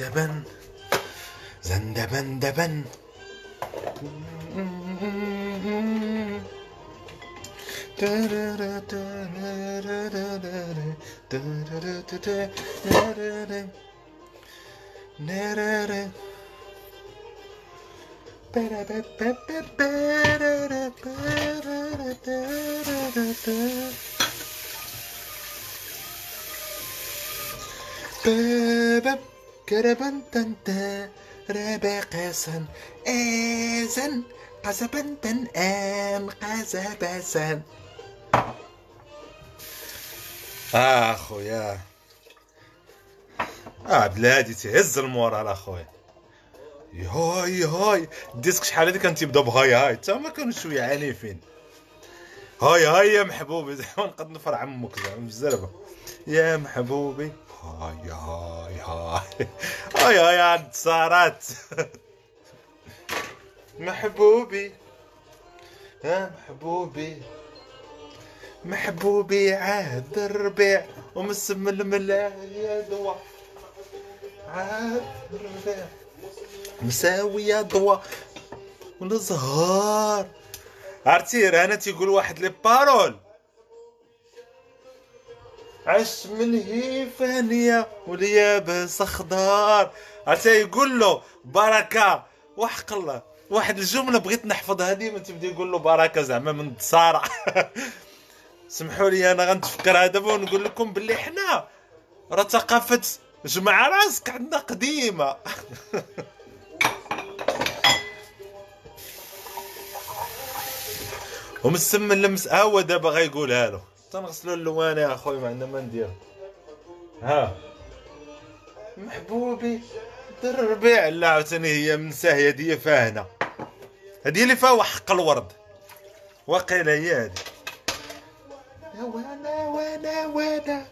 de ben Sen de ben de ben Nerere Be, be, كربن تنتا رابا قاسن آزن قزبن تن آن قزبسن آه خويا آه بلادي تهز المورال أخويا. يهاي هاي الديسك شحال هادي كان تيبدأ بهاي هاي. تا ما كانوا شوية عنيفين هاي هاي يا محبوبي. زعما نقد نفر عمك زعما بزربه يا محبوبي. هاي هاي هاي. هاي هاي عاد صارت. محبوبي. يا محبوبي. محبوبي عاد الربيع ومسم الملاح يا دوا. عاد الربيع مساوي يا دوا. ونزهار عرفتي أنا تيقول واحد لي بارول عش من هي فانية واليابس خضار عرفتي يقول له بركة وحق الله واحد الجملة بغيت نحفظها ديما تبدأ يقول له بركة زعما من تصارع سمحوا لي أنا غنتفكرها دابا ونقول لكم باللي حنا راه ثقافة جمع راسك عندنا قديمة. ومسم اللمس ها هو دابا غيقولها له. تنغسلوا اللوان يا اخويا ما عندنا ما ندير. ها. محبوبي در الربيع لا عاوتاني هي منساه هي دي فاهنة. هذه اللي فيها حق الورد. واقيلا هي هذه وأنا وأنا وأنا.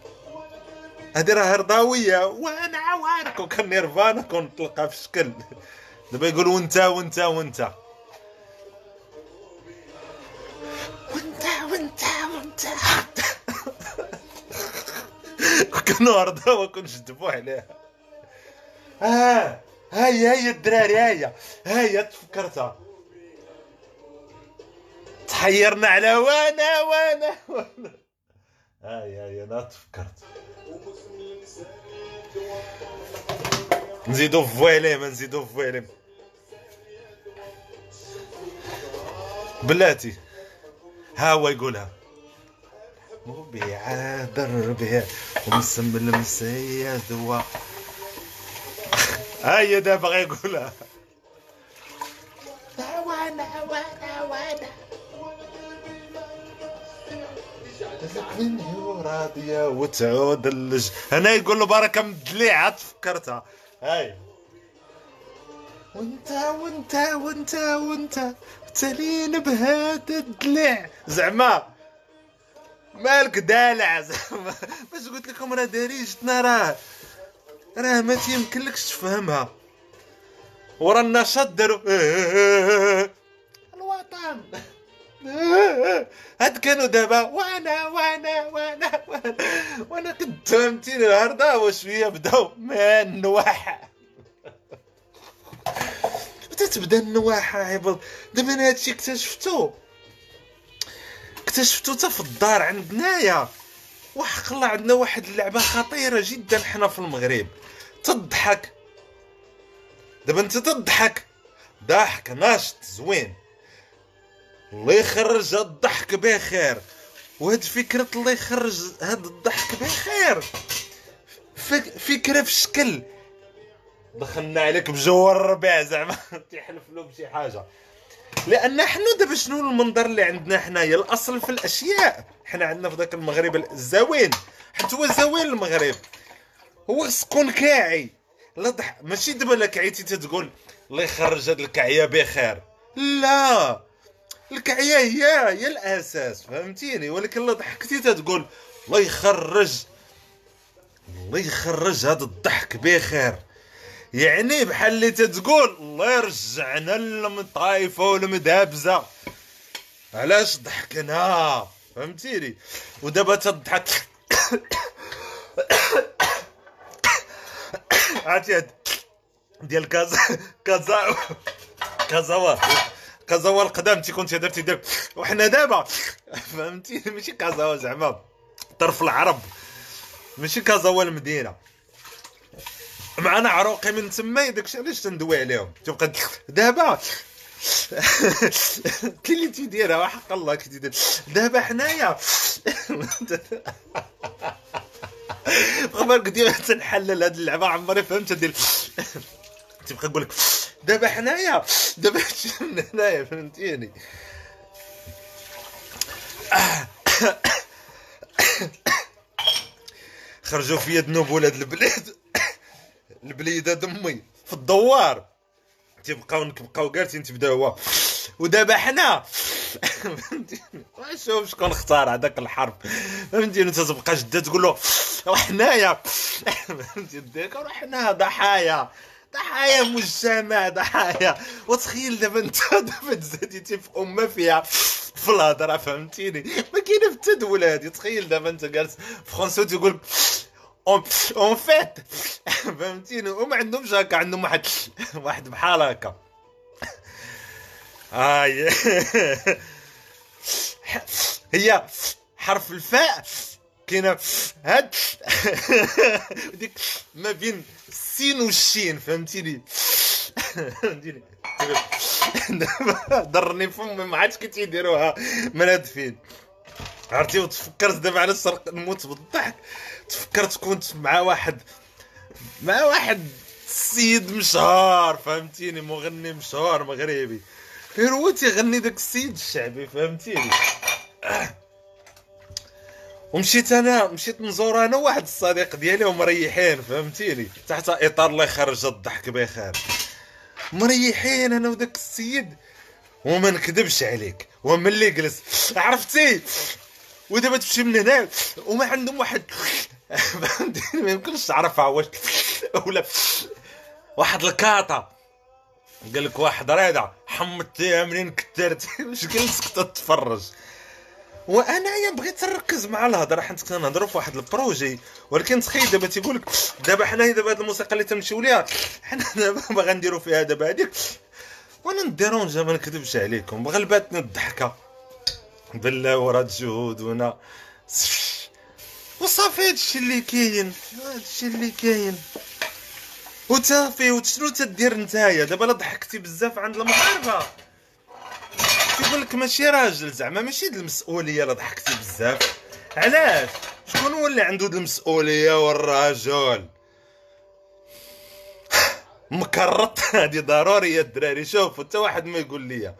هذه راه رضاوية. وأنا عوارك وكان نيرفانا كون تلقى في شكل. دابا يقول وانت وانت وانت. وانت وانت وانت. كانوا رضاوه كنشدبوا عليها. آه هاي هاي الدراري هاي هاي تفكرتها. تحيرنا على وأنا وأنا وأنا. هاي هاي أنا تفكرت. نزيدو فويليم نزيدو فويليم بلاتي. ها هو يقولها. مبيع دربها ومسم المسيا ذوا هيا دابا غيقولها وأنا وأنا وأنا مني راضية وتعود اللج. هنا يقول له بركة مدليعة عاد فكرتها. هاي. وانت وانت وانت وانت تلين بهذا الدلع زعما. مالك دالع؟ زعما باش قلت لكم راه داريجتنا راه راه ما تيمكنلكش تفهمها. ورا النشاط داروا الوطن. هاد كانوا دابا وأنا وأنا وأنا وأنا وأنا فهمتيني الهرده وشوية بداو. ما النواح بدات تبدا النواحه عباد دابا أنا هادشي اكتشفتو. اكتشفتو حتى في الدار عندنايا وحق الله عندنا واحد اللعبة خطيرة جدا حنا في المغرب. تضحك. دابا انت تضحك. ضحك ناشط زوين. الله يخرج هاد الضحك بخير. وهاد فكرة الله يخرج هاد الضحك بخير. فك- فكرة في شكل. دخلنا عليك بجو الربيع زعما. تيحلف له بشي حاجة. لأن حنا دابا شنو المنظر اللي عندنا حنايا؟ الأصل في الأشياء. حنا عندنا في ذاك المغرب الزوين. حيت هو زوين المغرب. هو سكون كاعي. لا ضح ماشي دابا لا كعيتي تتقول الله يخرج هاد الكعية بخير. لا. الكعية هي هي الأساس فهمتيني؟ ولكن لا ضحكتي تتقول الله يخرج الله يخرج هذا الضحك بخير. يعني بحال اللي تتقول الله يرجعنا للمطايفة والمدابزة. علاش ضحكنا؟ فهمتيني؟ ودابا تضحك. عرفتي هاد ديال كازا كازا كازاوا كازاوا القدام تيكون تيهضر تيدير وحنا دابا. فهمتي ماشي كازاوا زعما طرف العرب. ماشي كازاوا المدينة. معنا عروقي من تما داكشي علاش تندوي عليهم؟ تبقى دابا كي اللي تيديرها وحق الله كي تيدير. دابا حنايا خبرك ديما تنحلل هاد اللعبة عمري فهمت ديال تبقى نقول لك دابا حنايا دابا من هنايا فهمتيني؟ خرجوا فيا ذنوب ولاد البلاد. البليده دمي في الدوار. تيبقاو نبقاو جالسين تبداو ودابا حنا شوف شكون اختار هذاك الحرف. فهمتيني أنت تبقى جدة تقول له وحنايا فهمتي؟ ديك حنا ضحايا. ضحايا مجتمع ضحايا. وتخيل دابا أنت دابا تزاديتي في امه فيها في الهضرة فهمتيني؟ ما كاينة في التدول هادي. تخيل دابا أنت جالس فرونسو تيقول اون فيت فهمتيني؟ وما عندهمش هكا عندهم واحد. واحد بحال هكا. هاي. هي حرف الفاء. كاينة هاد. ديك ما بين السين والشين. فهمتيني؟ فهمتيني؟ ضرني فمي ما عادش كيتيديروها منادفين عرفتي؟ وتفكرت دابا على السرق نموت بالضحك. تفكرت كنت مع واحد مع واحد السيد مشهور فهمتيني؟ مغني مشهور مغربي. غير هو تيغني داك السيد الشعبي فهمتيني؟ ومشيت أنا مشيت نزور أنا واحد الصديق ديالي ومريحين فهمتيني؟ تحت إطار الله يخرج الضحك بخير. مريحين أنا وداك السيد وما نكذبش عليك وملي جلس عرفتي؟ ودابا تمشي من هنا وما عندهم واحد ما يمكنش تعرفها واش ولا واحد الكاطة. قال لك واحد ريضه حمضتيها منين كثرتي واش جلست تتفرج. وانايا بغيت نركز مع الهضرة حيت كنا نهضروا في واحد البروجي. ولكن تخيل دابا تيقول لك دابا حنايا دابا هاد الموسيقى اللي تمشيو ليها حنا دابا باغا نديرو فيها دابا هذيك وأنا نديرونجا ما نكذبش عليكم غلباتني الضحكة. بالله ورا جهودنا وصافي هادشي اللي كاين. هادشي اللي كاين. وتافي وشنو تدير نتايا؟ دابا لا ضحكتي بزاف عند المغاربة. تيقول لك ماشي راجل زعما ماشي د المسؤولية لا ضحكتي بزاف. علاش؟ شكون هو اللي عنده المسؤولية والرجل مكرط. هادي ضروريه الدراري. شوفوا حتى واحد ما يقول لي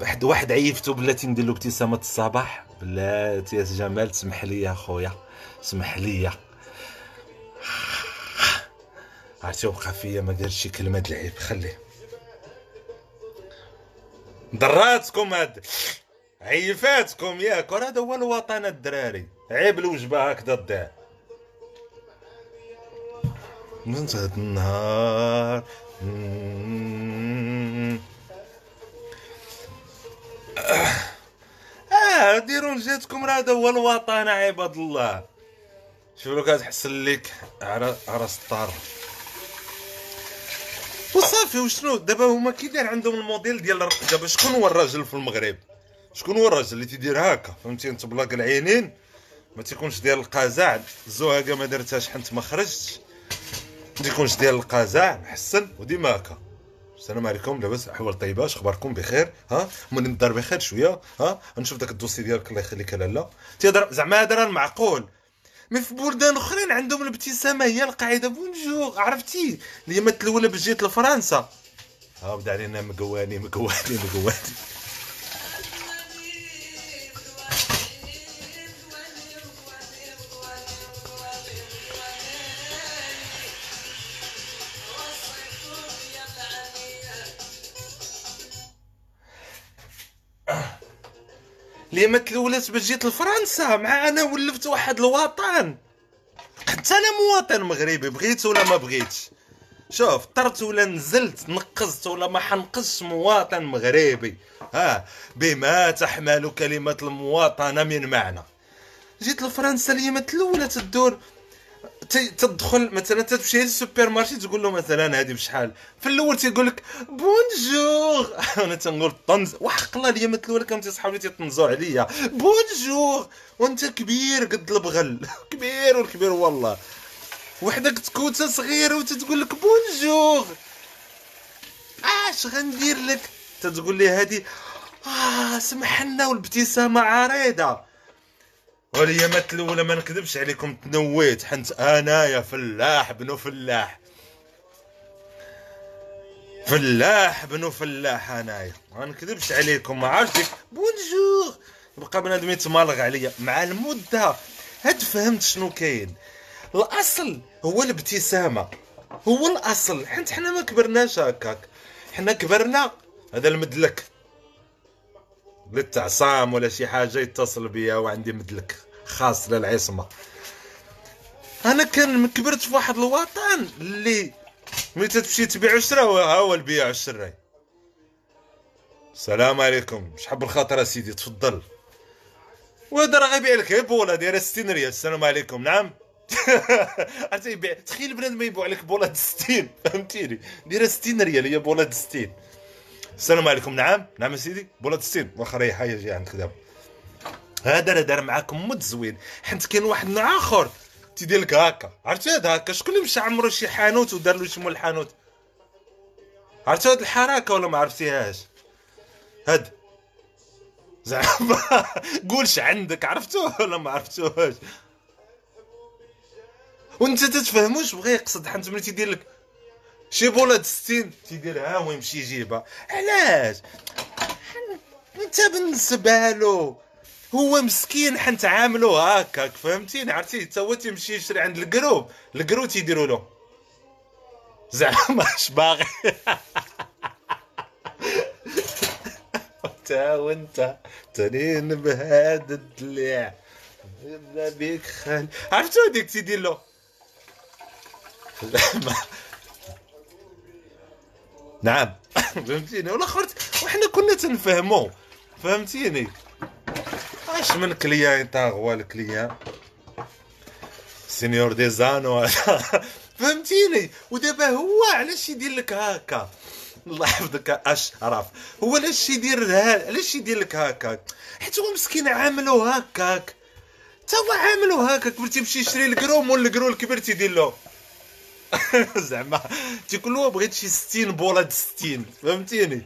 واحد واحد عيفتو بلاتي ندير له ابتسامة الصباح. بلاتي يا جمال تسمح لي اخويا سمح لي عرفتي وقع فيا ما دارش شي كلمة العيب خليه. ضراتكم هاد عيفاتكم ياك هذا هو الوطن الدراري. عيب الوجبة هكذا الضيع من هاد النهار. آه ديروا لجاتكم راه هذا هو الوطن عباد الله. شوف لو كتحسن لك على راس الطار وصافي وشنو؟ دابا هما كي داير عندهم الموديل ديال دابا شكون هو الراجل في المغرب؟ شكون هو الراجل اللي تيدير هكا؟ فهمتي؟ انت بلاك العينين ما تيكونش ديال القزع. الزهاقه ما درتهاش حنت ما خرجتش. ما تيكونش ديال القزع محسن وديما هكا. السلام عليكم لاباس أحوال طيبة اخباركم بخير؟ ها؟ من الدار بخير شوية ها؟ نشوف داك الدوسي ديالك الله يخليك لاله تيهضر زعما هذا راه المعقول. مي في بلدان أخرين عندهم الابتسامة هي القاعدة. بونجور عرفتي؟ اللي مثل الأولى بجيت لفرنسا. ها بدا علينا مقواني مقواني مقواني. اللي مثل ولات باش جيت لفرنسا؟ مع أنا ولفت واحد الوطن. حتى أنا مواطن مغربي بغيت ولا ما بغيتش. شوف طرت ولا نزلت نقزت ولا ما حنقزش مواطن مغربي. ها بما تحمل كلمة المواطنة من معنى. جيت لفرنسا اليمة الاولى تدور؟ تي- تدخل مثلا تمشي للسوبر مارشي تقول له مثلا هذه بشحال؟ في الأول تيقول لك bonjour أنا تنقول طنز وحق الله ليا مثل ولا كانوا صحابي تيطنزوا عليا bonjour وأنت كبير قد البغل كبير والكبير والله وحدك تكوته صغيره وتتقول لك bonjour اش غندير لك تتقول لي هذه آه سمح لنا والابتسامة عريضة والايامات الاولى ما نكذبش عليكم تنويت حنت آنايا فلاح بنو فلاح. فلاح بنو فلاح آنايا. ما نكذبش عليكم ما عرفتك بونجور. يبقى بنادم يتمالغ عليا مع المدة. هاد فهمت شنو كاين؟ الأصل هو الابتسامة. هو الأصل. حيت حنا ما كبرناش هكاك. حنا كبرنا. هذا المدلك. قلت عصام ولا شي حاجة يتصل بيا وعندي مدلك خاص للعصمة. أنا كان كبرت في واحد الوطن اللي ملي تمشي تبيع عشرة ها هو البيع والشراي السلام عليكم. شحال بالخاطر سيدي؟ تفضل. وهذا راه غيبيع لك بوله دايره 60 ريال. السلام عليكم. نعم. عرفتي يبيع. تخيل بنادم يبيع لك بوله د 60 فهمتيني؟ دايره 60 ريال هي بوله د 60 السلام عليكم. نعم. نعم سيدي. بوله 60 واخا ريح هيا جي عندك دابا هذا راه دار معاكم مد زوين. حيت كاين واحد آخر. تيدير لك هكا عرفتي هذا هكا شكون اللي مشى عمرو شي حانوت ودار له شي مول الحانوت؟ عرفتي هاد الحركة ولا ما عرفتيهاش؟ هاد. زعما. قولش عندك. عرفتوه ولا ما عرفتوهاش؟ وانت تتفهموش؟ بغى يقصد. حيت ملي تيدير لك شي بولاد 60 تيديرها ويمشي يجيبها علاش انت بالنسبة له هو مسكين حنت عاملو هكاك فهمتيني عرفتي حتى هو تيمشي يشري عند القروب القرو تيديروا له زعما اش باغي تا وانت تنين بهذا الدليع بيك خال عرفتو هذيك تيدير له نعم. فهمتيني؟ والاخر وحنا كنا تنفهمو. فهمتيني؟ اش من client تا هو ال client. Seigneur des Anneaux. فهمتيني؟ ودابا هو علاش يدير لك هكا؟ الله يحفظك أشرف. هو علاش يدير علاش يدير لك هكاك حيت هو مسكين عاملو هكاك. تا هو عاملو هكاك ملي تيمشي يشري ال gros مول ال gros الكبير تيدير له. زعما تيقول له بغيت شي 60 بوله د 60 فهمتيني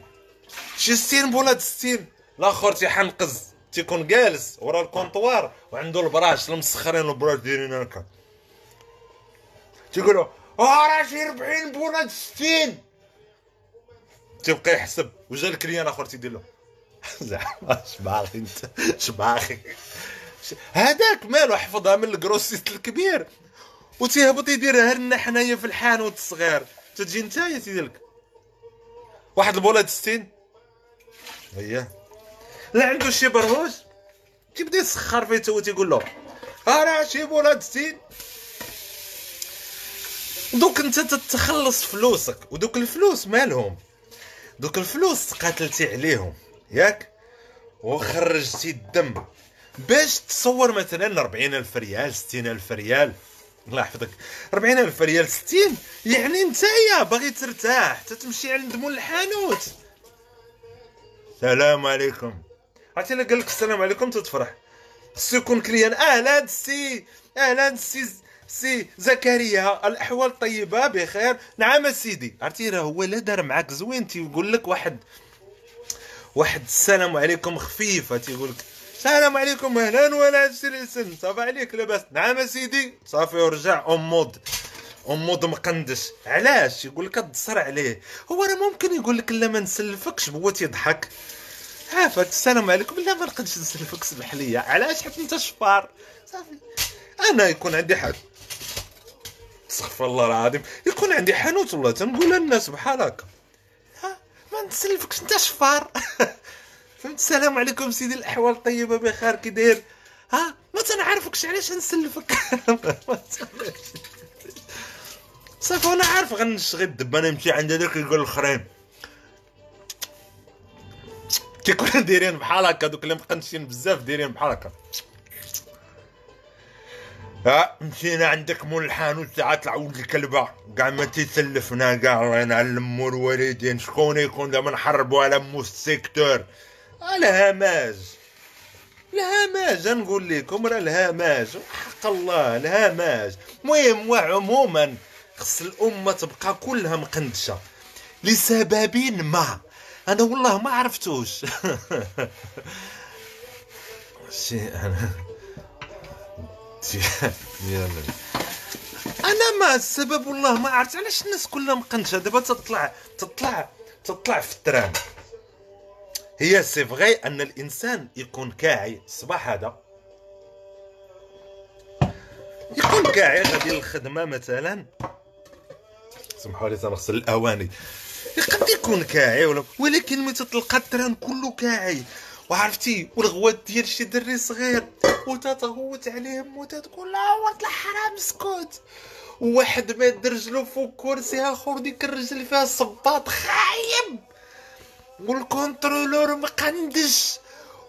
شي 60 بوله د 60 الآخر تيحنقز تيكون جالس ورا ال comptoir وعنده البراهش المسخرين البراهش دايرين هكا تيقولوا آه راه شي 40 بوله د 60 تيبقى يحسب وجا ال client اخر تيدير له زعما اش باغي انت اش باغي هذاك مالو حفظها من ال grossiste الكبير وتيهبط يديرها لنا حنايا في الحانوت الصغير تجي نتايا تيدير لك. واحد البولة د 60 هي لا عنده شي برهوش تيبدا يسخر فيه تو تيقول له ها راه شي بولة د 60 دوك انت تتخلص فلوسك ودوك الفلوس مالهم. دوك الفلوس تقاتلتي عليهم. ياك؟ وخرجتي الدم. باش تصور مثلا 40 ألف ريال 60 ألف ريال. الله يحفظك. 40 ألف ريال 60 يعني نتايا باغي ترتاح. تتمشي عند مول الحانوت السلام عليكم. عرفتي الا قال لك السلام عليكم تتفرح. خصو يكون client أهلا سي أهلا سي سي زكريا. الأحوال طيبة بخير. نعم سيدي. عرفتي راه هو لا دار معاك زوين تيقول لك واحد واحد السلام عليكم خفيفة تيقول لك. السلام عليكم أهلا ولا سن صافي عليك لاباس. نعم سيدي صافي ورجع. امود امود مقندش علاش؟ يقول لك تصر عليه. هو راه ممكن يقول لك لا ما نسلفكش هو تيضحك عافاك السلام عليكم. لا ما نقدش نسلفك سمح لي علاش حيت أنت شفار؟ صافي. أنا يكون عندي حد استغفر الله العظيم. يكون عندي حانوت والله. تنقول للناس بحال هكا. ها؟ ما نسلفكش. أنت شفار؟ فهمت السلام عليكم سيدي الأحوال طيبه بخير كي داير؟ ها؟ ما تنعرفكش علاش نسلفك؟ صافي أنا عارف غنشغل الدب أنا نمشي عند هذاك يقول الأخرين. كيكونوا دايرين بحال هكا دوك اللي مقنشين بزاف دايرين بحال هكا. آه مشينا عندك مول الحانوت ساعات العود الكلبة. كاع ما تيسلفنا كاع الله ينعلم الوالدين شكون يكون؟ دابا نحربوا على مو السيكتور. الهماج الهماج نقول لكم راه الهماج حق الله الهماج المهم وعموما خص الأمة تبقى كلها مقندشة. لسبب ما. أنا والله ما عرفتوش. شي أنا أنا ما السبب والله ما عرفت. علاش الناس كلها مقندشه دابا تطلع تطلع تطلع في ال train هي c'est vrai أن الإنسان يكون كاعي. الصباح هذا. يكون كاعي غادي للخدمة مثلا. سمحوا لي تنغسل الأواني. قد يكون كاعي ولكن متى تلقى ال train كله كاعي؟ وعرفتي والغوات ديال شي دري صغير وتتغوت عليهم وتتقول لا ولد الحرام اسكت. وواحد ماد رجلو فوق كرسي اخر ديك الرجل فيها صباط خايب. وال contrôleur مقندش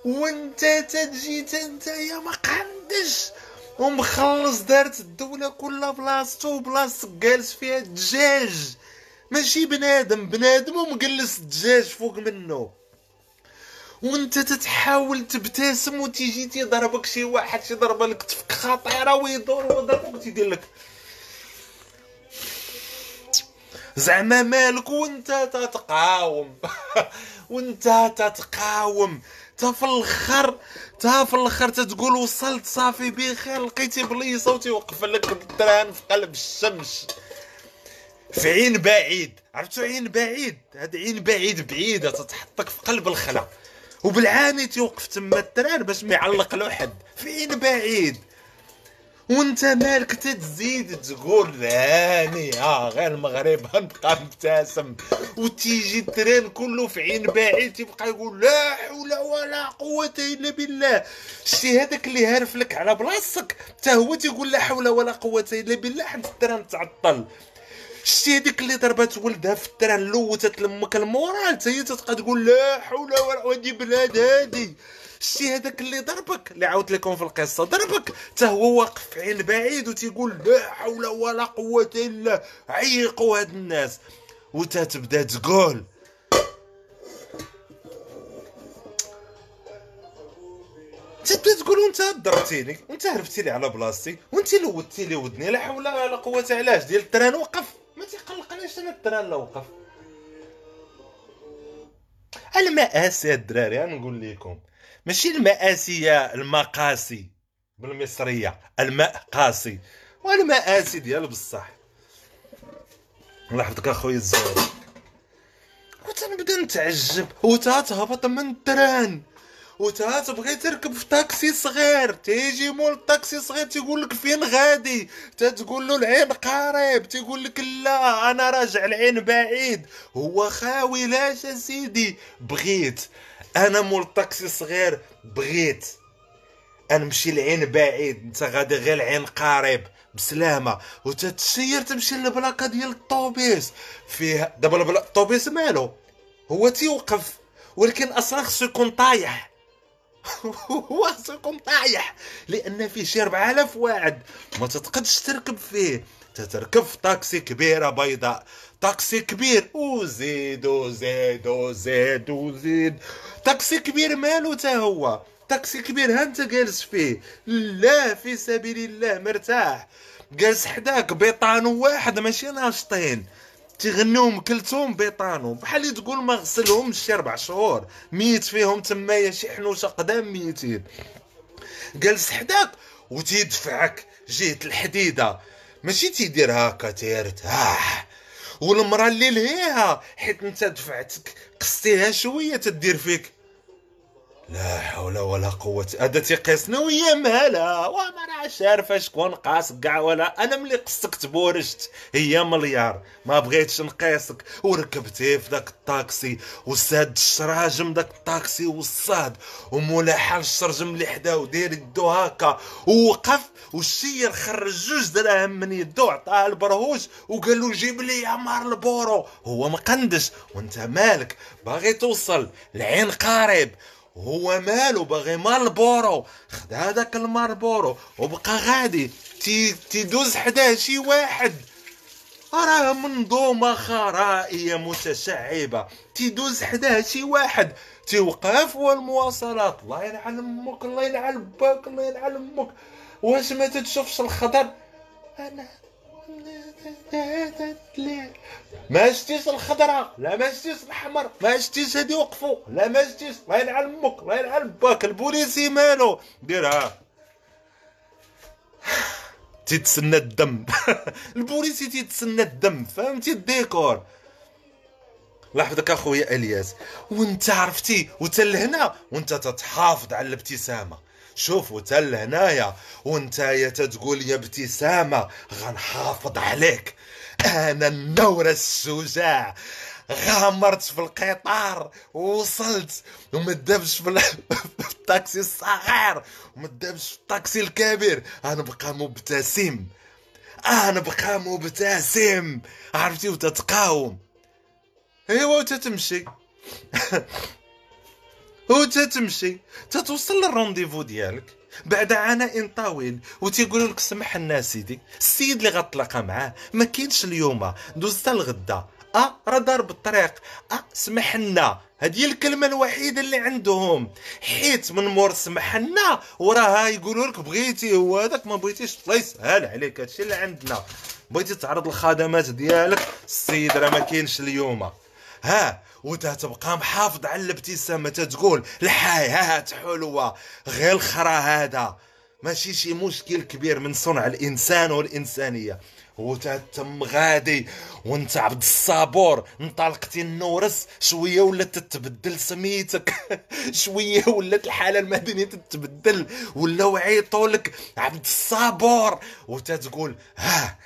وانت تجي انت يا مقندش. ومخلص دارت الدولة كلها بلاصتو وبلاصتك جالس فيها الدجاج ماشي بنادم بنادم ومجلس الدجاج فوق منه. وانت تتحاول تبتسم وتيجي تيضربك شي واحد شي ضربة لك خطيرة ويدور ويضربك وتيدير لك. زعما مالك وانت تتقاوم. وانت تتقاوم. تا في الآخر تا في الآخر تتقول وصلت صافي بخير لقيتي بليصه وتيوقف لك التران في قلب الشمس. في عين بعيد عرفتو عين بعيد؟ هاد عين بعيد بعيدة تتحطك في قلب الخلا. وبالعاني تيوقف تما التران باش ما يعلق له حد فين بعيد. وانت مالك تتزيد تقول هاني ها غير المغرب. غنبقى مبتسم. وتيجي التران كله في عين بعيد تيبقى يقول لا حول ولا قوة إلا بالله. شتي هذاك اللي هارف لك على بلاصتك حتى هو تيقول لا حول ولا قوة إلا بالله حتى التران تعطل. شتي هذيك اللي ضربات ولدها في التران لوتت لمك المورال حتى هي تبقى تقول لا حول ولا قوة بلاد هادي. شتي هذاك اللي ضربك اللي عاودت لكم في القصة ضربك. حتى هو واقف في عين بعيد وتيقول لا حول ولا قوة إلا عيقوا هاد الناس. وتتبدا تقول. تبدا تقول وانت ضربتيني وانت هربتي لي على بلاصتي وانت لوتي لي ودني لا حول ولا قوة علاش؟ ديال ال train وقف. ما تيقلقنيش أنا ال train لا وقف. المآسي الدراري نقول لكم. ماشي المآسية المقاسي بالمصرية الماء قاسي والمآسي ديال بصح. الله يحفظك أخويا الزهر وتنبدا نتعجب. وتهبط من التران وتا تبغي تركب في طاكسي صغير. تيجي مول الطاكسي صغير تيقول لك فين غادي؟ تتقول له العين قريب. تيقول لك لا أنا راجع العين بعيد. هو خاوي لاش سيدي. بغيت. أنا مول الطاكسي صغير بغيت. نمشي العين بعيد انت غادي غير العين قريب بسلامة. وتتسير تمشي للبلاكة ديال الطوبيس. فيه دابا الطوبيس مالو هو تيوقف. ولكن أصلا خصو يكون طايح. هو يكون طايح. لأن فيه شي 4000 واحد. ما تتقدش تركب فيه. تتركب في طاكسي كبيرة بيضاء. طاكسي كبير. وزيد وزيد وزيد وزيد طاكسي كبير مالو تا هو؟ طاكسي كبير ها أنت جالس فيه. لا في سبيل الله مرتاح. جالس حداك بيطانو واحد ماشي ناشطين. تيغنيو كلثوم بيطانو بحال تقول ما غسلهمش شي ربع شهور. ميت فيهم تمايا شي حنوشة قدام ميتين. جالس حداك وتيدفعك جهة الحديدة. ماشي تيدير هكا تيرتاح والمراه اللي لهيها حيت انت دفعتك قصتيها شوية تدير فيك. لا حول ولا قوة. هذا تيقيسنا ويا مالا وما راه عارفة شكون قاس كاع ولا أنا ملي قصك تبورشت هي مليار ما بغيتش نقيسك. وركبتي في داك الطاكسي وساد الشراجم داك الطاكسي والصاد. ومولا حال الشرجم اللي حداه ودير يدو هكا. ووقف والشير خرج جوج دراهم من يدو عطاه البرهوش وقال له جيب لي عمار البورو. هو مقندش وانت مالك؟ باغي توصل العين قارب. هو مالو باغي مالبورو خد هذاك الماربورو. وبقى غادي. تي تيدوز حداه شي واحد. راه منظومة خرائية متشعبة. تيدوز حداه شي واحد. تيوقف والمواصلات. الله يلعن أمك الله يلعن باك الله يلعن أمك. واش ما تتشوفش الخضر؟ أنا ما شتيش الخضرة لا ما شتيش الحمر ما شتيش هادي وقفوا لا ما شتيش الله يلعن أمك الله يلعن باك البوليسي مالو. ديرها. تيتسنى الدم. البوليسي تيتسنى الدم فهمتي الديكور؟ يحفظك أخويا إلياس. وانت عرفتي وتا لهنا وانت تتحافظ على الابتسامة. شوف وتا لهنايا وانت يا تتقول يا ابتسامه غنحافظ عليك. أنا النور الشجاع غامرت في القطار ووصلت وما في الطاكسي الصغير وما في الطاكسي الكبير. أنا بقى مبتسم أنا بقى مبتسم. عرفتي وتتقاوم. ايوا وتتمشي. وتتمشي تتوصل لل rendez-vous ديالك. بعد عناء طويل وتيقولوا لك سمح لنا سيدي السيد اللي غتلاقى معاه ما كاينش اليوم. دوزت الغدا. آه راه بالطريق. آه سمح لنا. هذه الكلمة الوحيدة اللي عندهم. حيت من مور سمح لنا وراها يقولوا لك بغيتي هو هذاك ما بغيتيش الله يسهل عليك. هادشي اللي عندنا. بغيتي تعرض الخدمات ديالك. السيد راه ما كاينش اليوم. ها وتتبقى محافظ على الابتسامة تتقول الحياة حلوة غير الخرا هذا. ماشي شي مشكل كبير من صنع الإنسان والإنسانية. وتتم غادي وانت عبد الصابور انطلقتي النورس شوية ولات تتبدل سميتك. شوية ولات الحالة المدنية تتبدل ولاو عيطوا لك عبد الصابور. وتتقول ها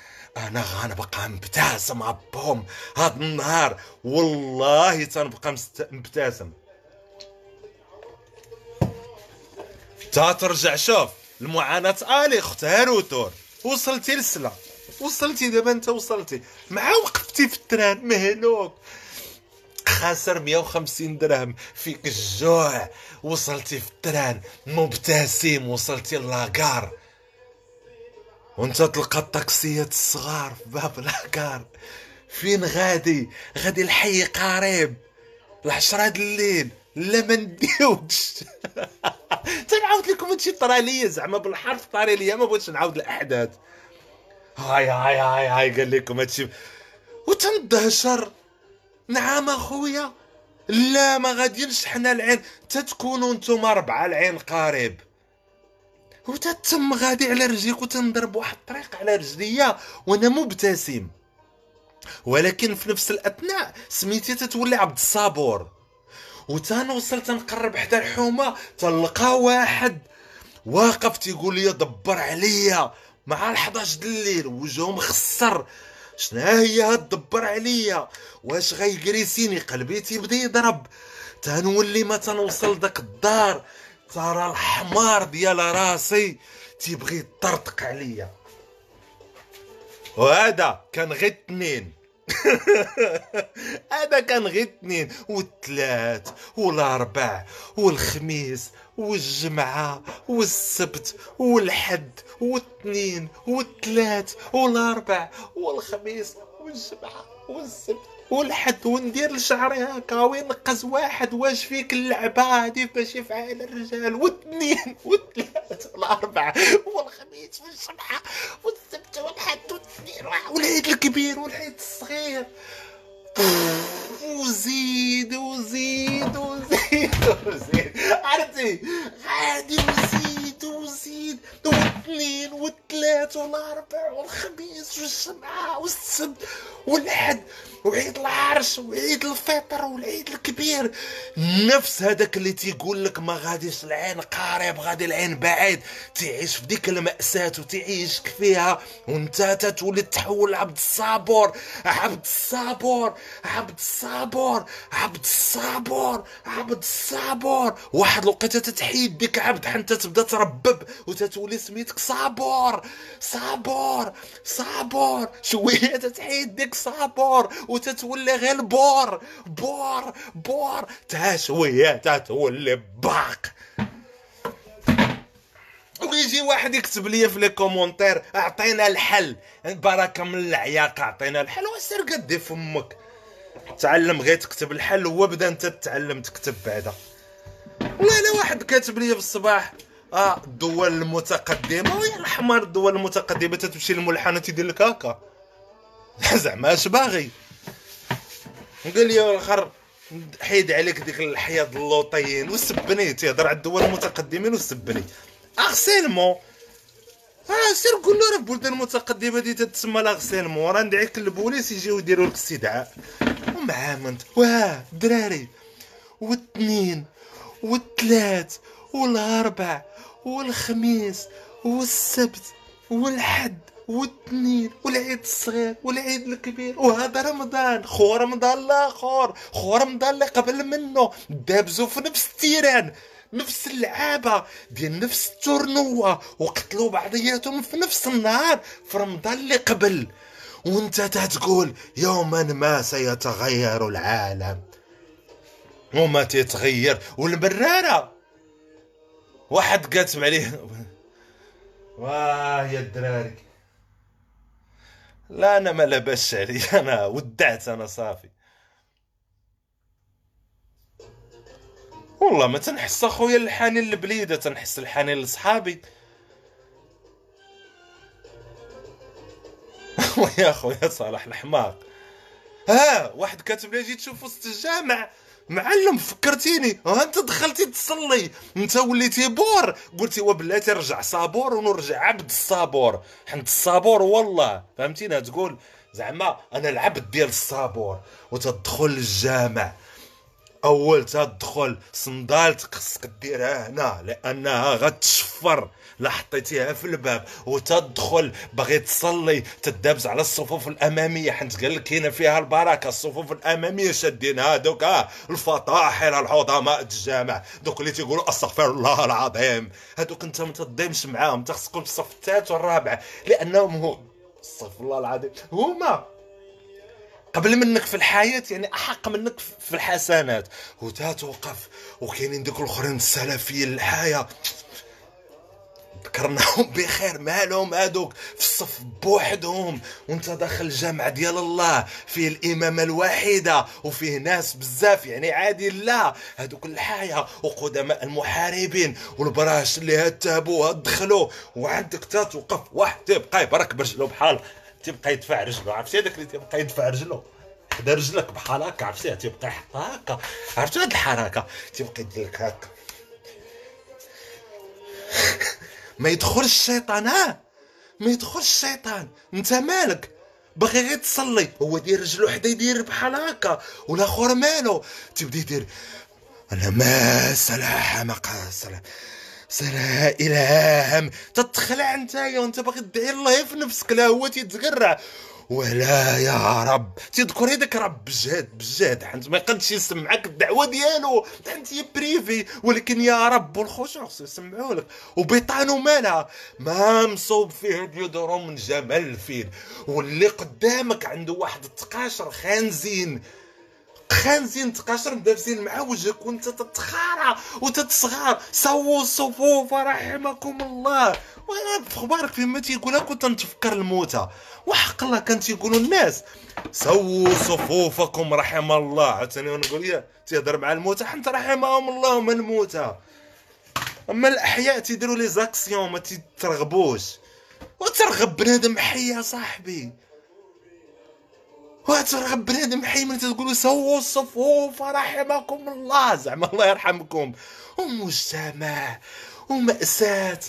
أنا غنبقى مبتسم عبهم. هاد النهار والله تنبقى مبتسم. تا ترجع شوف المعاناة آلي اخت هاروتور وصلتي لسلا. وصلتي دابا أنت وصلتي. مع وقفتي في التران مهلوك. خاسر 150 درهم فيك الجوع. وصلتي في التران مبتسم. وصلتي لاكار. وانت تلقى الطاكسيات الصغار في باب لاكار فين غادي؟ غادي الحي قريب. العشرة د الليل. لا ما نديوكش تنعاود لكم هادشي طرا ليا زعما بالحرف طاري ليا ما بغيتش نعاود الأحداث. هاي هاي هاي هاي قال لكم هادشي. وتندهشر نعم أخويا. لا ما غاديينش حنا العين. تتكونوا نتوما ربعه العين قريب. وتتم غادي على رجليك وتنضرب واحد الطريق على رجليا وأنا مبتسم. ولكن في نفس الأثناء سميتي تتولي عبد الصابور. وتنوصل تنقرب حدا الحومة تلقى واحد واقف تيقول لي دبر عليا مع ال11 د الليل وجهه مخسر. شنو هي دبر عليا؟ واش غيكريسيني قلبي تيبدا يضرب. تنولي ما تنوصل داك الدار. ترى الحمار ديال راسي تيبغي يطرطق عليا. وهذا كان غير اثنين هذا كان غير اثنين والثلاث والأربع والخميس والجمعة والسبت والحد والاثنين والثلاث والأربع والخميس والجمعة والسبت. والحد وندير لشعري هكا وينقز واحد؟ واش فيك اللعبة هادي باش يفعل الرجال؟ واثنين والثلاث والاربع والخميس والجمعة والسبت والحد والاثنين والعيد الكبير والعيد الصغير. وزيد وزيد وزيد وزيد. عرفتي؟ غادي وزيد. وزيد والاثنين والثلاث والاربع والخميس والجمعة والسبت والحد وعيد العرش وعيد الفطر والعيد الكبير. نفس هذاك اللي تيقول لك ما غاديش العين قريب غادي العين بعيد. تعيش في ديك المأساة وتعيشك فيها وانت تتولي تحول عبد الصابور. عبد الصابور عبد الصابور عبد الصابور عبد الصابور. واحد الوقيتة تتحيد ديك عبد حتى تبدأ تربب وتتولي سميتك صابور صابور صابور. شوية تتحيد ديك صابور وتتولي غير بور بور بور. تا شوية تتولي باق. ويجي واحد يكتب لي في لي كومونتير أعطينا الحل. بركه من العياق أعطينا الحل. وسير قدي فمك تعلم غير تكتب الحل هو بدا أنت تتعلم تكتب بعدا. والله الا واحد كاتب لي في الصباح آه الدول المتقدمة ويا الحمار الدول المتقدمة تتمشي للملحنه تيدير لك هكا. زعما اش باغي؟ قال لي الآخر حيد عليك ديك الحياة اللوطيين وسبني تيهضر على الدول المتقدمين وسبني اغسيلمون آه سير قول له راه البلدان المتقدمه دي تتسمى لاغسيلمون راه ندعيك البوليس يجيو يديروا لك استدعاء ومع انت واه دراري والاثنين والثلاث والأربع والخميس والسبت والحد والاثنين والعيد الصغير والعيد الكبير. وهذا رمضان. خو رمضان الآخر خو رمضان اللي قبل منه. دابزو في نفس التيران نفس اللعابة ديال نفس التورنوة وقتلوا بعضياتهم في نفس النهار في رمضان اللي قبل. وانت تتقول يوما ما سيتغير العالم. وما تتغير. والبرارة واحد كاتب عليه واه يا الدراري. لا أنا ما لبسش علي. أنا ودعت أنا صافي. والله ما تنحس أخويا الحنين البليده تنحس الحنين لصحابي. ويا خويا صالح الحماق. ها واحد كاتب لي جيت تشوف وسط الجامع. معلم فكرتيني. ها انت دخلتي تصلي. انت وليتي بور. قلتي وبلاتي رجع صابور ونرجع عبد الصابور. حنت الصابور والله. فهمتينا تقول زعما أنا العبد ديال الصابور. وتدخل الجامع. أول تدخل صندالتك خصك ديرها هنا لأنها غتشفر. لا حطيتيها في الباب وتدخل باغي تصلي تدابز على الصفوف الأمامية حيت قال لك كاينة فيها البركة الصفوف الأمامية شادين هادوك. آه الفطاحل العظماء الجامع. دوك اللي تيقولوا أستغفر الله العظيم. هادوك أنت ما تضيمش معاهم أنت خصك في الصف الثالث والرابع لأنهم هو أستغفر الله العظيم. هما قبل منك في الحياة يعني أحق منك في الحسنات. وتتوقف وكاينين دوك الآخرين السلفيين الحياة. ذكرناهم بخير مالهم هادوك في الصف بوحدهم. وانت داخل الجامع ديال الله فيه الإمامة الواحده وفيه ناس بزاف. يعني عادي لا. هادوك الحياة وقدماء المحاربين والبراش اللي هتابوها دخلوا وعندك تتوقف واحد تبقى يبرك برجلو بحال تيبقى يدفع رجلو عرفتي هذاك اللي تيبقى يدفع رجلو حدا رجلك بحال هكا عرفتي؟ تيبقى يحطها هكا. عرفتي هاد الحركه تيبقى يدير لك هكا. ما يدخلش الشيطان ها؟ ما يدخلش الشيطان. انت مالك؟ باغي غير تصلي. هو دير رجلو حدا يدير بحال هكا. والآخر مالو تيبدا يدير. أنا ما سلاح ما سلام سلا الهام تتخلع نتايا وانت باغي تدعي الله في نفسك لا هو تيتقرع. ولا يا رب. تذكر هذاك رب بجهد بجهد حنت ما يقدش يسمعك الدعوة ديالو. هي بريفي. ولكن يا رب والخشوع يسمعوا لك. وبيطانو مالها ما مصوب فيه ديودورون من جمال الفيل. واللي قدامك عنده واحد التقاشر خانزين. خانزين تقاشر مدابسين مع وجهك وانت تتخارع وتتصغار سووا الصفوف رحمكم الله. وأنا في أخبارك فيما تيقولها كنت نتفكر الموتى. وحق الله كان تيقولوا الناس سووا صفوفكم رحم الله. عاوتاني نقول يا تيهضر مع الموتى حنت رحمهم الله من الموتى. أما الأحياء تيديروا لي زاكسيون ما تيترغبوش. وترغب بنادم حي يا صاحبي. وترغب بنادم حي من تقولوا سووا الصفوف رحمكم الله. زعما الله يرحمكم. ومجتمع ومأساة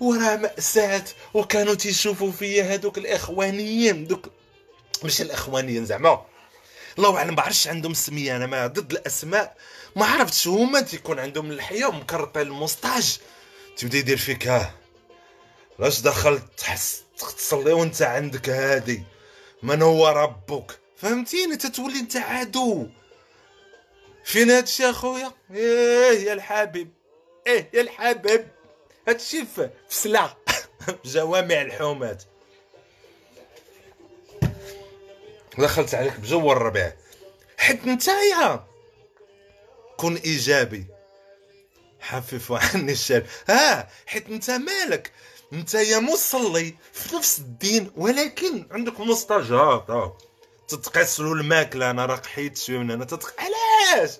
وراه مأساة وكانوا تيشوفوا فيا هذوك الإخوانيين دوك مش الإخوانيين زعما. الله أعلم بعرفش عندهم سمية أنا ما ضد الأسماء. ما عرفتش هما تيكون عندهم الحياة مكرطين الموستاج تبدأ يدير فيك ها. لاش دخلت تحس تصلي وأنت عندك هادي؟ من هو ربك؟ فهمتيني؟ تتولي انت عدو. فين هادشي اخويا؟ إيه يا الحبيب. إيه يا الحبيب. هادشي في سلا جوامع الحومات. دخلت عليك بجو الربيع. حيت نتايا. كن إيجابي. حفف عني الشر ها حيت انت مالك؟ انت يا مصلي في نفس الدين ولكن عندك مستجاب. تتقسلوا الماكلة. أنا راه قحيت من هنا. تتق... علاش؟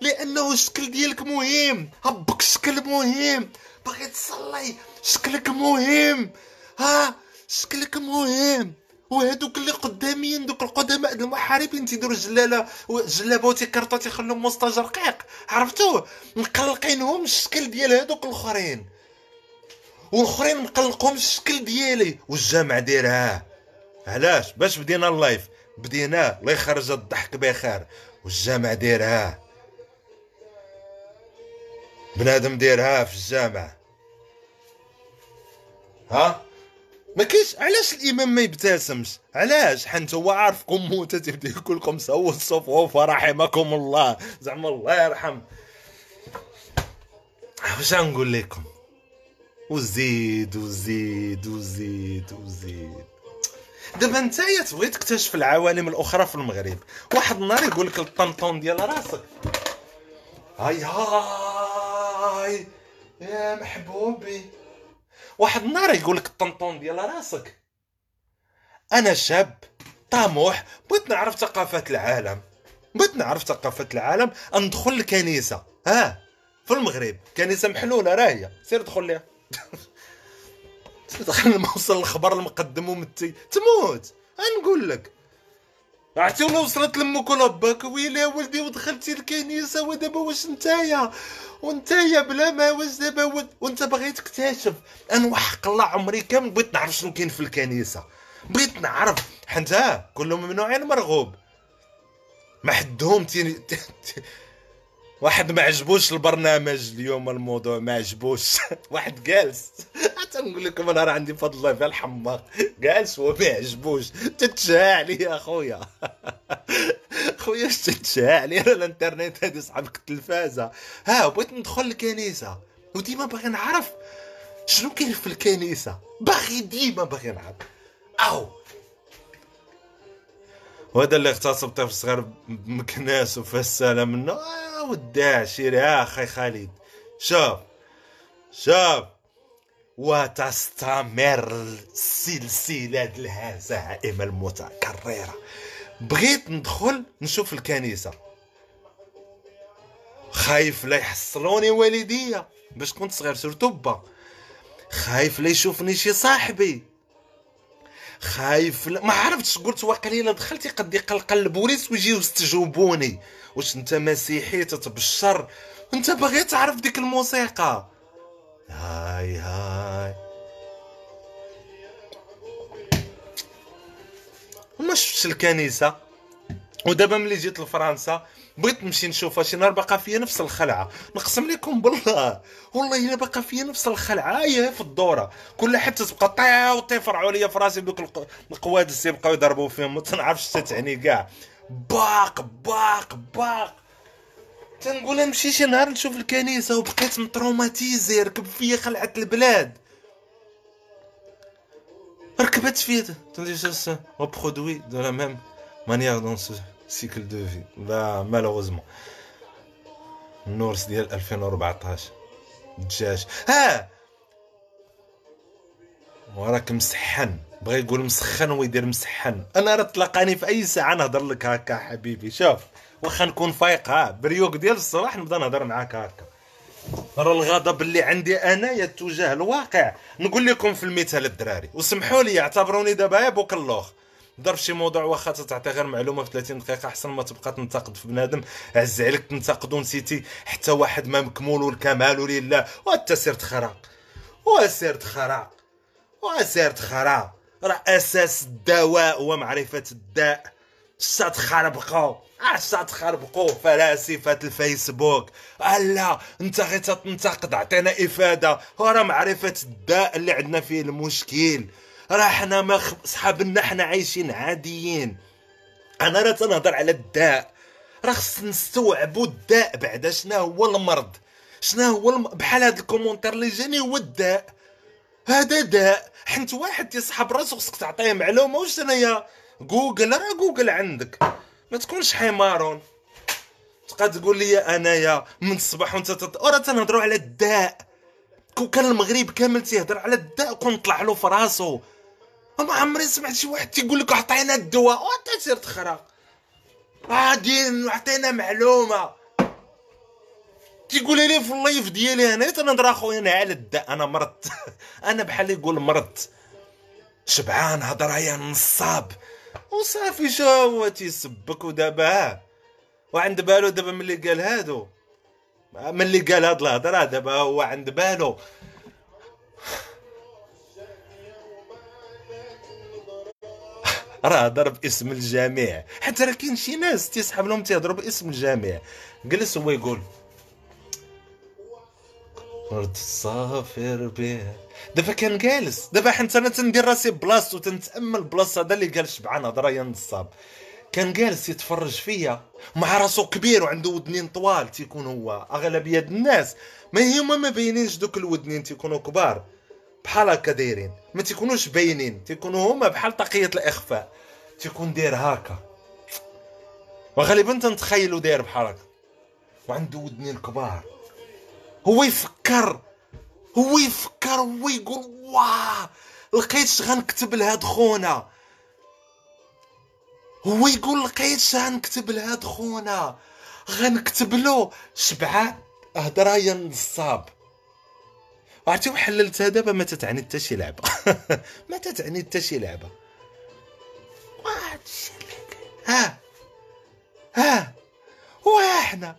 لأنه الشكل ديالك مهم. ربك الشكل مهم. باغي تصلي. شكلك مهم. ها؟ شكلك مهم. وهذوك اللي قداميين دوك القدماء المحاربين تيديروا جلاله جلابه وتيكرطوا تيخلوهم مستاج رقيق. عرفتوه مقلقينهم الشكل ديال هذوك الأخرين. والأخرين مقلقهم الشكل ديالي. والجامع دايرها. علاش؟ باش بدينا اللايف. بدينا الله يخرج الضحك بخير والجامع دايرها. بنادم دايرها في الجامع. ها؟ ما كاينش علاش الإمام ما يبتسمش؟ علاش؟ حنت هو عارفكم موتة تبدا يقول لكم سووا الصفوف رحمكم الله. زعما الله يرحم. واش غنقول لكم؟ وزيد وزيد وزيد وزيد. دابا نتايا تبغي تكتشف العوالم الأخرى في المغرب. واحد النهار يقول لك الطنطون ديال راسك. هاي هاي يا محبوبي. واحد النهار يقول لك الطنطون ديال راسك. أنا شاب طموح بغيت نعرف ثقافات العالم. بغيت نعرف ثقافات العالم. ندخل الكنيسة. ها في المغرب. كنيسة محلولة راهي سير دخل ليها. دخل ما وصل الخبر المقدم ومتي تموت. نقول لك. عرفتي ولا وصلت لأمك ولا باك ويلي ولدي ودخلتي الكنيسة ودابا واش نتايا؟ وانتايا بلا ما واش دابا وانت باغي تكتشف. أنا وحق الله عمري كامل بغيت نعرف شنو كاين في الكنيسة. بغيت نعرف. حنت كل ممنوعين مرغوب. ما حدهم تي... واحد ما عجبوش البرنامج اليوم الموضوع ما عجبوش. واحد جالس. حتى نقول لكم أنا راه عندي فضل الله في الحماق جالس وما عجبوش. تتشاع لي يا خويا. اش تتشاع لي الانترنت هذه صاحبك التلفازه ها بغيت ندخل الكنيسة. وديما باغي نعرف شنو كاين في الكنيسة. باغي ديما باغي نعرف. أو وهذا اللي اغتصب طفل صغير بمكناس وفسالة منه آه وداع شيري يا أخي خالد. شوف شوف. وتستمر سلسلة الهزائم المتكررة. بغيت ندخل نشوف الكنيسة. خايف لا يحصلوني والديا. باش كنت صغير سورتو با. خايف لا يشوفني شي صاحبي. خايف ما عرفتش قلت وقليله دخلت قد يقلقل البوليس ويجيو يستجوبوني واش انت مسيحي تتبشر؟ انت باغي تعرف ديك الموسيقى. هاي هاي. ما شفتش الكنيسة. ودابا ملي جيت لفرنسا بغيت نمشي نشوفها شي نهار باقا فيا نفس الخلعه نقسم لكم بالله والله الا باقا فيا نفس الخلعه هي في الدوره كل حتى تبقى طيو تيفرعوا ليا في راسي دوك القوادس يبقاو يضربوا فيهم ما تنعرفش تعني كاع باق باق باق تنقول نمشي شي نهار نشوف الكنيسه وبقيت متروماتيزي ركب فيا خلعه البلاد ركبت فيا تندي برودوي دو لا ميم مانيير دون سو سيكل دو في لا مالوغوزمون النورس ديال 2014 دجاج ها وراك مسحن بغى يقول مسخن ويدير مسحن أنا راه تلقاني في اي ساعه نهضر لك هكا حبيبي شوف واخا نكون فايق ها بريوك ديال الصباح نبدا نهضر معاك هكا راه الغضب اللي عندي انايا تجاه الواقع نقول لكم في المثال الدراري وسمحوا لي اعتبروني دابا يا بوك اللوخ ضرب شي موضوع واخا تعطي غير معلومة في 30 دقيقة أحسن ما تبقى تنتقد في بنادم. عز عليك تنتقد ونسيتي حتى واحد ما مكمول والكمال لله وأنت سير تخرق وسير تخرق وسير تخرق راه أساس الدواء هو معرفه الداء تخربقوا اش تخربقوا فلاسفة الفيسبوك. لا أنت غير تنتقد عطينا إفادة. وراه معرفة الداء اللي عندنا فيه المشكل. راه حنا ما صحابنا حنا عايشين عاديين. أنا راه تنهضر على الداء. راه خص نستوعبوا الداء بعدا شنو هو المرض. شنو هو الم... بحال هذا ال commentaire اللي جاني هو الداء. هذا داء. حنت واحد تيصحاب راسو خصك تعطيه معلومة. واش أنايا؟ جوجل. راه جوجل عندك. ما تكونش حمارون تبقى تقول لي أنايا من الصباح وانت تط... راه تنهضروا على الداء. كون كان المغرب كامل تيهضر على الداء. كون طلع له في راسو. ما عمري سمعت شي واحد تيقول لك عطينا الدواء وأنت تسير تخرا غادي عطينا معلومة. تيقول لي في اللايف ديالي أنا تنهضر أخويا أنا على الداء أنا مرضت أنا بحال يقول مرضت شبعان هضره يا نصاب. وصافي شو هو تيسبك ودابا. وعند بالو دابا ملي قال هادو. ملي قال هاد الهضرة دابا هو عند بالو. راه هضر باسم الجميع. حتى راه كاين شي ناس تيسحب لهم تيهضروا باسم الجميع. جلس هو يقول صرت صافر بها دابا كان جالس. دابا حنت أنا تندير راسي بلاصتو تنتامل بلاصه هذا اللي قال شبعان هضرة يا نصاب. كان جالس يتفرج فيا. مع راسو كبير وعنده ودنين طوال تيكون هو. أغلبية الناس ما هما ما باينينش دوك الودنين تيكونوا كبار. بحال هكا دايرين. ما تيكونوش باينين. تيكونوا هما بحال طاقيه الإخفاء. تيكون داير هكا. وغالبا تنتخيلو داير بحال هكا. وعنده ودنين كبار. هو يفكر. هو يفكر. هو يقول واه! لقيتش غنكتب لهاد خونا. هو يقول لقيتش غنكتب لهاد خونا. غنكتب له شبعان هضرة يا نصاب. عرفتي وحللتها دابا ما تتعني حتى شي لعبة. ما تتعني حتى شي لعبة. ها. ها. وإحنا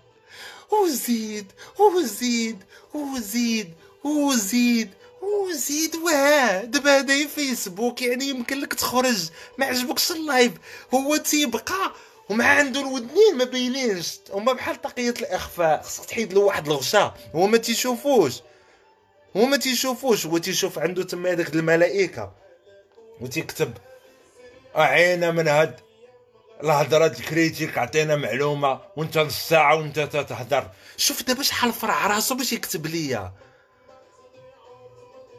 وزيد. وزيد. وزيد. وزيد. وزيد. واه دابا هذا فيسبوك. يعني يمكن لك تخرج. ما عجبكش ال live. هو تيبقى. وما عنده الودنين ما باينينش هما بحال طاقية الإخفاء. خصك تحيد له واحد الغشا هو ما تيشوفوش. هو ما تيشوفوش هو تيشوف عنده تما هذاك الملائكة. وتيكتب أعينا من هاد الهضرة critique عطينا معلومة وانت نص ساعه وانت تهضر شوف دابا شحال فرع راسو باش يكتب ليا.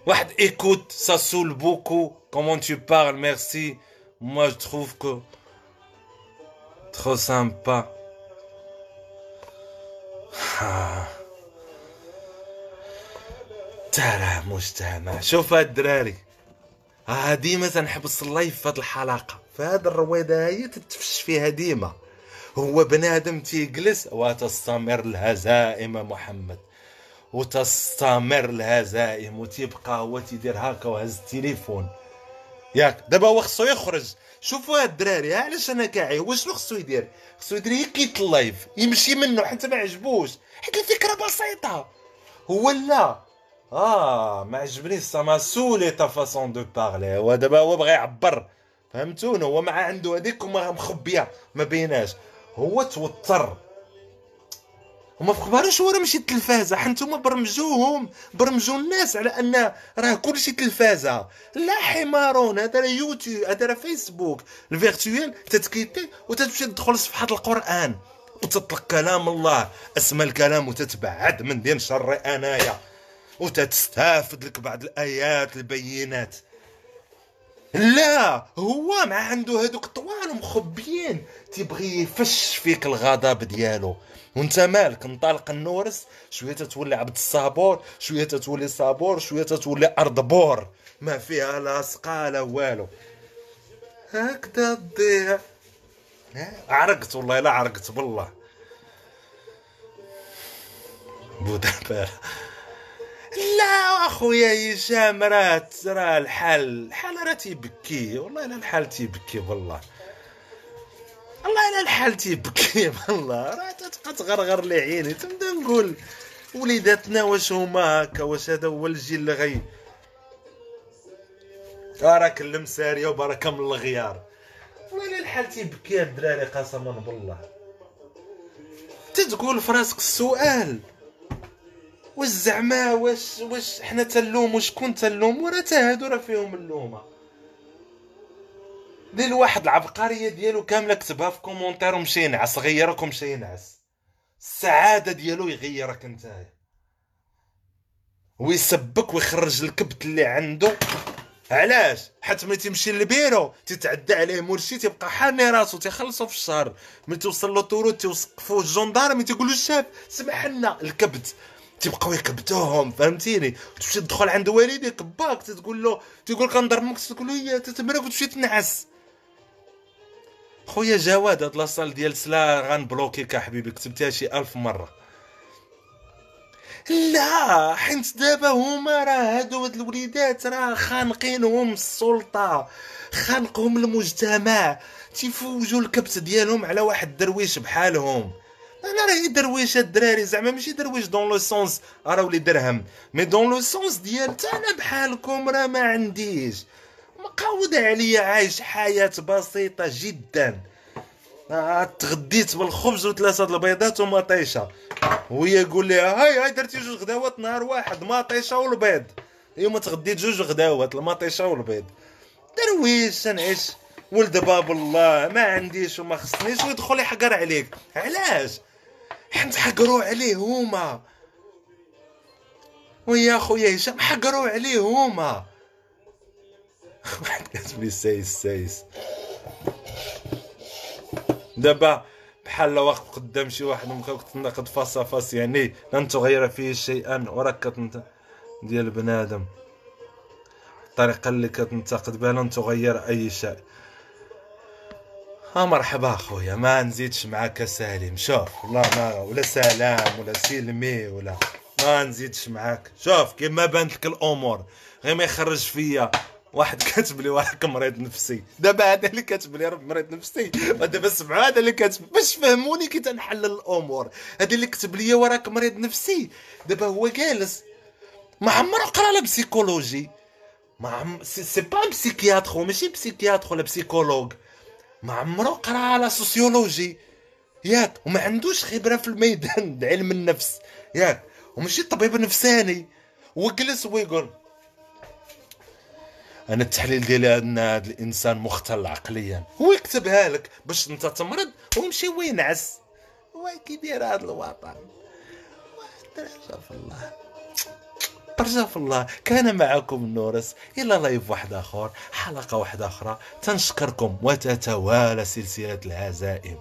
واحد écoute ça saoule beaucoup. Comment tu parles? Merci. Moi je trouve que trop sympa. ترى مجتمع شوف هاد الدراري. ها ديما تنحبس اللايف في هاد الحلقة. فهاد الرويضه هي تتفش فيها ديما. هو بنادم تيجلس وتستمر الهزائم محمد. وتستمر الهزائم وتيبقى هو تيدير هكا وهز التليفون. ياك دابا هو خصو يخرج. شوفوا هاد الدراري علاش أنا كاعي؟ هو شنو خصو يدير؟ خصو يدير يكيت اللايف يمشي منه حتى ما عجبوش. حيت الفكرة بسيطة. هو لا. آه ما عجبنيش سا ما سولي تا فاسون دو بارلي. هو دابا هو بغى يعبر فهمتون هو مع عنده هذيك مخبيه ما بيناش. هو توتر. وما هو راه ماشي التلفازه حنتوما برمجوهم برمجوا الناس على أن راه كلشي تلفازة. لا حمارون هذا راه يوتيوب هذا راه فيسبوك. الفيرتويال تتكيتي وتتمشي تدخل لصفحه القرآن. وتطلق كلام الله. اسمى الكلام وتتبعد من دين شر أنايا. وتستافد لك بعض الآيات البينات. لا هو ما عنده هذوك طوال مخبيين. تيبغي يفش فيك الغضب ديالو. وانت مالك انطلق النورس؟ شوية تتولي عبد الصابور شوية تتولي صابور شوية تتولي أرض بور. ما فيها لا سقا لا والو. هكذا تضيع. عرقت والله لا عرقت بالله. بودابا لا أخويا هشام راه راه الحال الحال راه تيبكي. والله لا الحال تيبكي والله. والله لا الحال تيبكي والله. راه تبقى تغرغر لي عيني. تبدا نقول وليداتنا واش هما هكا؟ واش هذا هو الجيل اللي غي راك المساريه وبركه من الغيار. والله الحال تيبكي الدراري قسما بالله. تتقول في راسك السؤال. واش زعما واش واش حنا تنلومو شكون تنلوم وراه تا هادو راه فيهم اللومة. دير واحد العبقرية ديالو كاملة كتبها في commentaire ومشي ينعس غيرك ومشي ينعس السعادة ديالو يغيرك نتايا. ويسبك ويخرج الكبت اللي عنده. علاش؟ حيت ملي تيمشي للبيرو تتعدى عليه مرشي تيبقى حاني راسو تيخلصو في الشهر. ملي توصل له طورو تيوقفوه الجندارم تيقولوا الشاف سمح لنا الكبت. تيبقاو يكبتوهم فهمتيني؟ تمشي تدخل عند والديك باك تقول له تيقول كنضربك تقول له يا تتمرك وتمشي تنعس. خويا جواد هاد لاصال ديال سلا غنبلوكيك حبيبي كتبتيها شي ألف مرة. لا حيت دابا هما راه هادو هاد الوليدات راه خانقينهم السلطة خانقهم المجتمع تيفوجوا الكبت ديالهم على واحد الدرويش بحالهم. أنا راهي درويش الدراري زعما ماشي درويش dans le sens راه ولي درهم. mais dans le sens ديال أنا بحالكم راه ما عنديش. مقاودة عليا عايش حياة بسيطة جدا. آه، تغديت بالخبز وثلاثة البيضات ومطيشة. وهي يقول لي هاي هاي درتي جوج غداوات نهار واحد مطيشة والبيض. اليوم تغديت جوج غداوات المطيشة والبيض. درويش نعيش ولد باب الله ما عنديش وما خصنيش ويدخل يحقر عليك. علاش؟ حنت حقروا عليه هما. ويا خويا هشام حقروا عليه هما. واحد كاتب لي سايس سايس. دابا بحال واقف قدام شي واحد ممكن تناقض فاس فاس يعني لن تغير فيه شيئا وراك كتنت ديال بنادم. الطريقة اللي كتنتقد بها لن تغير أي شيء. ها مرحبا خويا ما نزيدش معاك سالم شوف والله ما ولا سلام ولا سلمي ولا ما نزيدش معاك. شوف كيما بانت لك الأمور غير ما يخرج فيا واحد كاتب لي واحد مريض نفسي. دابا هذا اللي كاتب لي راه مريض نفسي. ودابا سمعوا هذا اللي كاتب باش فهموني كي تنحلل الأمور. هذا اللي كتب لي وراك مريض نفسي. دابا هو جالس ما عمره قرا لا psychologie. ما عم c'est pas psychiatre ماشي psychiatre ولا psychologue. ما عمره قرأ على sociologie. ياك وما عندوش خبرة في الميدان علم النفس. ياك وماشي طبيب نفساني. وجلس ويقول أنا التحليل ديالي أن هذا الإنسان مختل عقليا. هو يكتبها لك باش أنت تمرض ويمشي وينعس. هو كيدير هذا الوطن؟ ترجى في الله. في الله كان معكم النورس إلى لايف واحد آخر حلقة واحدة أخرى. تنشكركم وتتوالى سلسلة العزائم.